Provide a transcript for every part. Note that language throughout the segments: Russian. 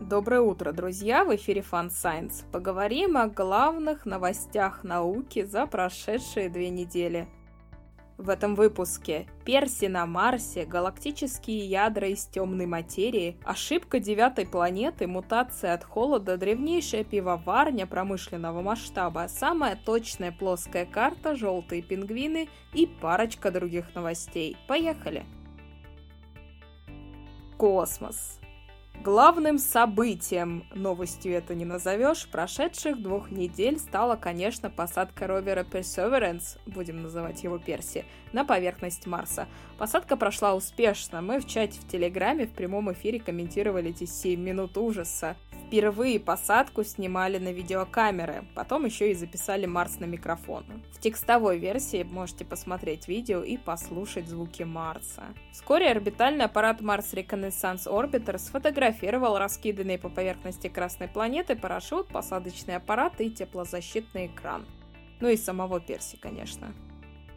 Доброе утро, друзья! В эфире Fun Science. Поговорим о главных новостях науки за прошедшие две недели. В этом выпуске Перси на Марсе, галактические ядра из темной материи, ошибка девятой планеты, мутация от холода, древнейшая пивоварня промышленного масштаба, самая точная плоская карта, желтые пингвины и парочка других новостей. Поехали! Космос. Главным событием, новостью это не назовешь, прошедших двух недель стала, конечно, посадка ровера Perseverance, будем называть его Перси, на поверхность Марса. Посадка прошла успешно. Мы в чате в Телеграме в прямом эфире комментировали эти 7 минут ужаса. Впервые посадку снимали на видеокамеры, потом еще и записали Марс на микрофон. В текстовой версии можете посмотреть видео и послушать звуки Марса. Вскоре орбитальный аппарат Mars Reconnaissance Orbiter сфотографировал раскиданные по поверхности Красной планеты парашют, посадочный аппарат и теплозащитный экран. Ну и самого Перси, конечно.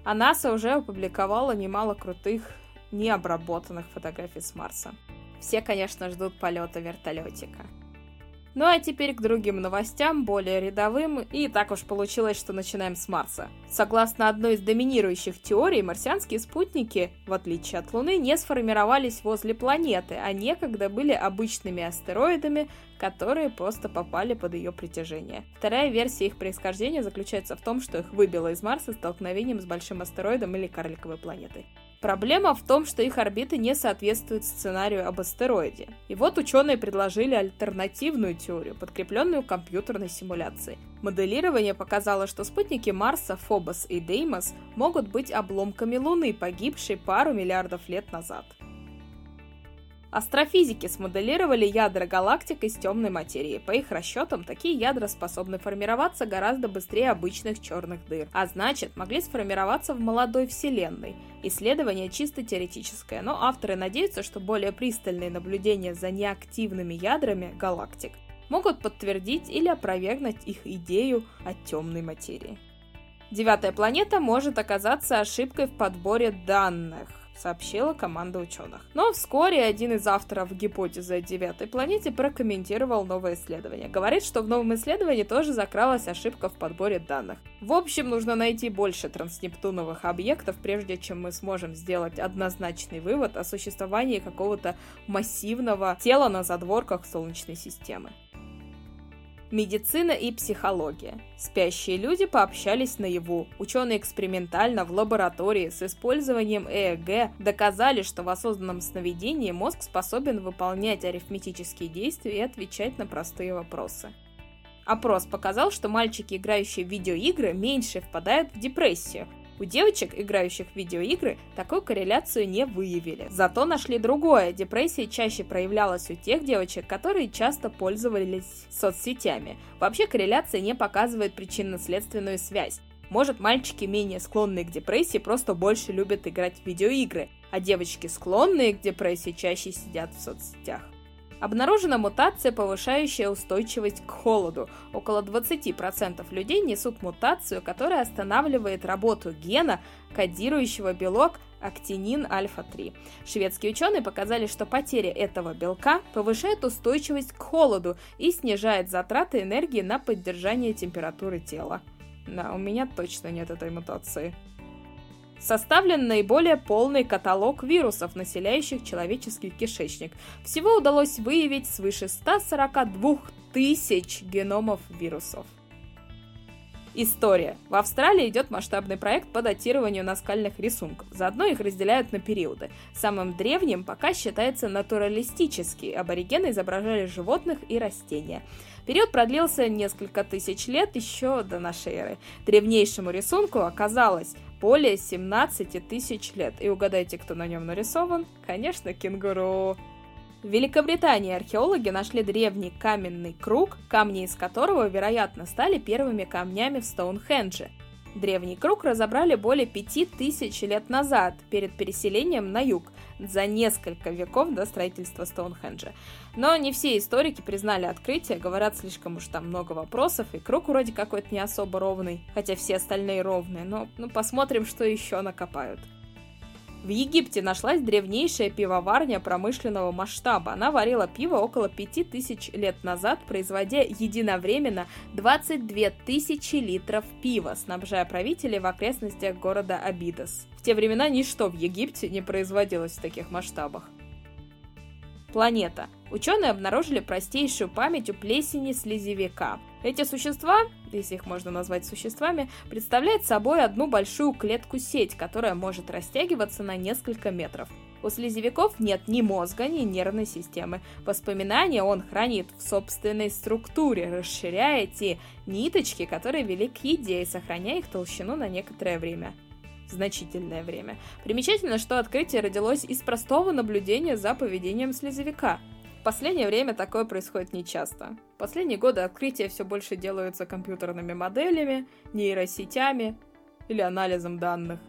А НАСА уже опубликовала немало крутых, необработанных фотографий с Марса. Все, конечно, ждут полета вертолетика. Ну а теперь к другим новостям, более рядовым, и так уж получилось, что начинаем с Марса. Согласно одной из доминирующих теорий, марсианские спутники, в отличие от Луны, не сформировались возле планеты, а некогда были обычными астероидами, которые просто попали под ее притяжение. Вторая версия их происхождения заключается в том, что их выбило из Марса столкновением с большим астероидом или карликовой планетой. Проблема в том, что их орбиты не соответствуют сценарию об астероиде. И вот ученые предложили альтернативную теорию, подкрепленную компьютерной симуляцией. Моделирование показало, что спутники Марса, Фобос и Деймос могут быть обломками Луны, погибшей пару миллиардов лет назад. Астрофизики смоделировали ядра галактик из темной материи. По их расчетам, такие ядра способны формироваться гораздо быстрее обычных черных дыр, а значит, могли сформироваться в молодой Вселенной. Исследование чисто теоретическое, но авторы надеются, что более пристальные наблюдения за неактивными ядрами галактик могут подтвердить или опровергнуть их идею о темной материи. Девятая планета может оказаться ошибкой в подборе данных сообщила команда ученых. Но вскоре один из авторов гипотезы о девятой планете прокомментировал новое исследование. Говорит, что в новом исследовании тоже закралась ошибка в подборе данных. В общем, нужно найти больше транснептуновых объектов, прежде чем мы сможем сделать однозначный вывод о существовании какого-то массивного тела на задворках Солнечной системы. Медицина и психология. Спящие люди пообщались наяву. Ученые экспериментально в лаборатории с использованием ЭЭГ доказали, что в осознанном сновидении мозг способен выполнять арифметические действия и отвечать на простые вопросы. Опрос показал, что мальчики, играющие в видеоигры, меньше впадают в депрессию, у девочек, играющих в видеоигры, такую корреляцию не выявили. Зато нашли другое. Депрессия чаще проявлялась у тех девочек, которые часто пользовались соцсетями. Вообще корреляция не показывает причинно-следственную связь. Может, мальчики, менее склонные к депрессии, просто больше любят играть в видеоигры, а девочки, склонные к депрессии, чаще сидят в соцсетях. Обнаружена мутация, повышающая устойчивость к холоду. Около 20% людей несут мутацию, которая останавливает работу гена, кодирующего белок актинин альфа-3. Шведские ученые показали, что потеря этого белка повышает устойчивость к холоду и снижает затраты энергии на поддержание температуры тела. Да, у меня точно нет этой мутации составлен наиболее полный каталог вирусов, населяющих человеческий кишечник. Всего удалось выявить свыше 142 тысяч геномов вирусов. История. В Австралии идет масштабный проект по датированию наскальных рисунков. Заодно их разделяют на периоды. Самым древним пока считается натуралистический. Аборигены изображали животных и растения. Период продлился несколько тысяч лет еще до нашей эры. Древнейшему рисунку оказалось более 17 тысяч лет. И угадайте, кто на нем нарисован? Конечно, кенгуру. В Великобритании археологи нашли древний каменный круг, камни из которого, вероятно, стали первыми камнями в Стоунхендже. Древний круг разобрали более пяти тысяч лет назад, перед переселением на юг, за несколько веков до строительства Стоунхенджа. Но не все историки признали открытие, говорят, слишком уж там много вопросов, и круг вроде какой-то не особо ровный, хотя все остальные ровные, но ну, посмотрим, что еще накопают. В Египте нашлась древнейшая пивоварня промышленного масштаба. Она варила пиво около 5000 лет назад, производя единовременно 22 тысячи литров пива, снабжая правителей в окрестностях города Абидос. В те времена ничто в Египте не производилось в таких масштабах. Планета. Ученые обнаружили простейшую память у плесени слезевика. Эти существа, если их можно назвать существами, представляют собой одну большую клетку-сеть, которая может растягиваться на несколько метров. У слезевиков нет ни мозга, ни нервной системы. Воспоминания он хранит в собственной структуре, расширяя те ниточки, которые вели к еде и сохраняя их толщину на некоторое время значительное время. Примечательно, что открытие родилось из простого наблюдения за поведением слезовика. В последнее время такое происходит нечасто. В последние годы открытия все больше делаются компьютерными моделями, нейросетями или анализом данных.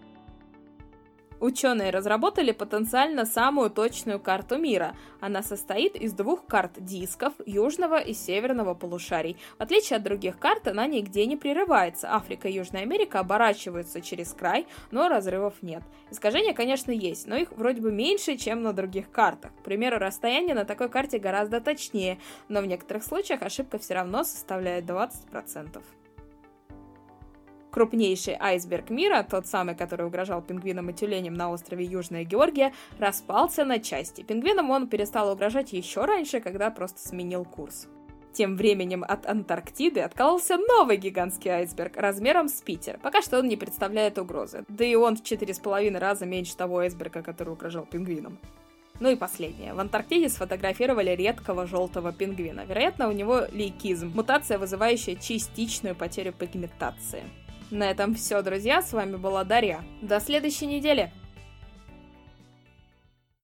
Ученые разработали потенциально самую точную карту мира. Она состоит из двух карт дисков южного и северного полушарий. В отличие от других карт, она нигде не прерывается. Африка и Южная Америка оборачиваются через край, но разрывов нет. Искажения, конечно, есть, но их вроде бы меньше, чем на других картах. К примеру, расстояние на такой карте гораздо точнее, но в некоторых случаях ошибка все равно составляет 20%. Крупнейший айсберг мира, тот самый, который угрожал пингвинам и тюленям на острове Южная Георгия, распался на части. Пингвинам он перестал угрожать еще раньше, когда просто сменил курс. Тем временем от Антарктиды откололся новый гигантский айсберг размером с Питер. Пока что он не представляет угрозы. Да и он в 4,5 раза меньше того айсберга, который угрожал пингвинам. Ну и последнее. В Антарктиде сфотографировали редкого желтого пингвина. Вероятно, у него лейкизм, мутация, вызывающая частичную потерю пигментации. На этом все, друзья. С вами была Дарья. До следующей недели.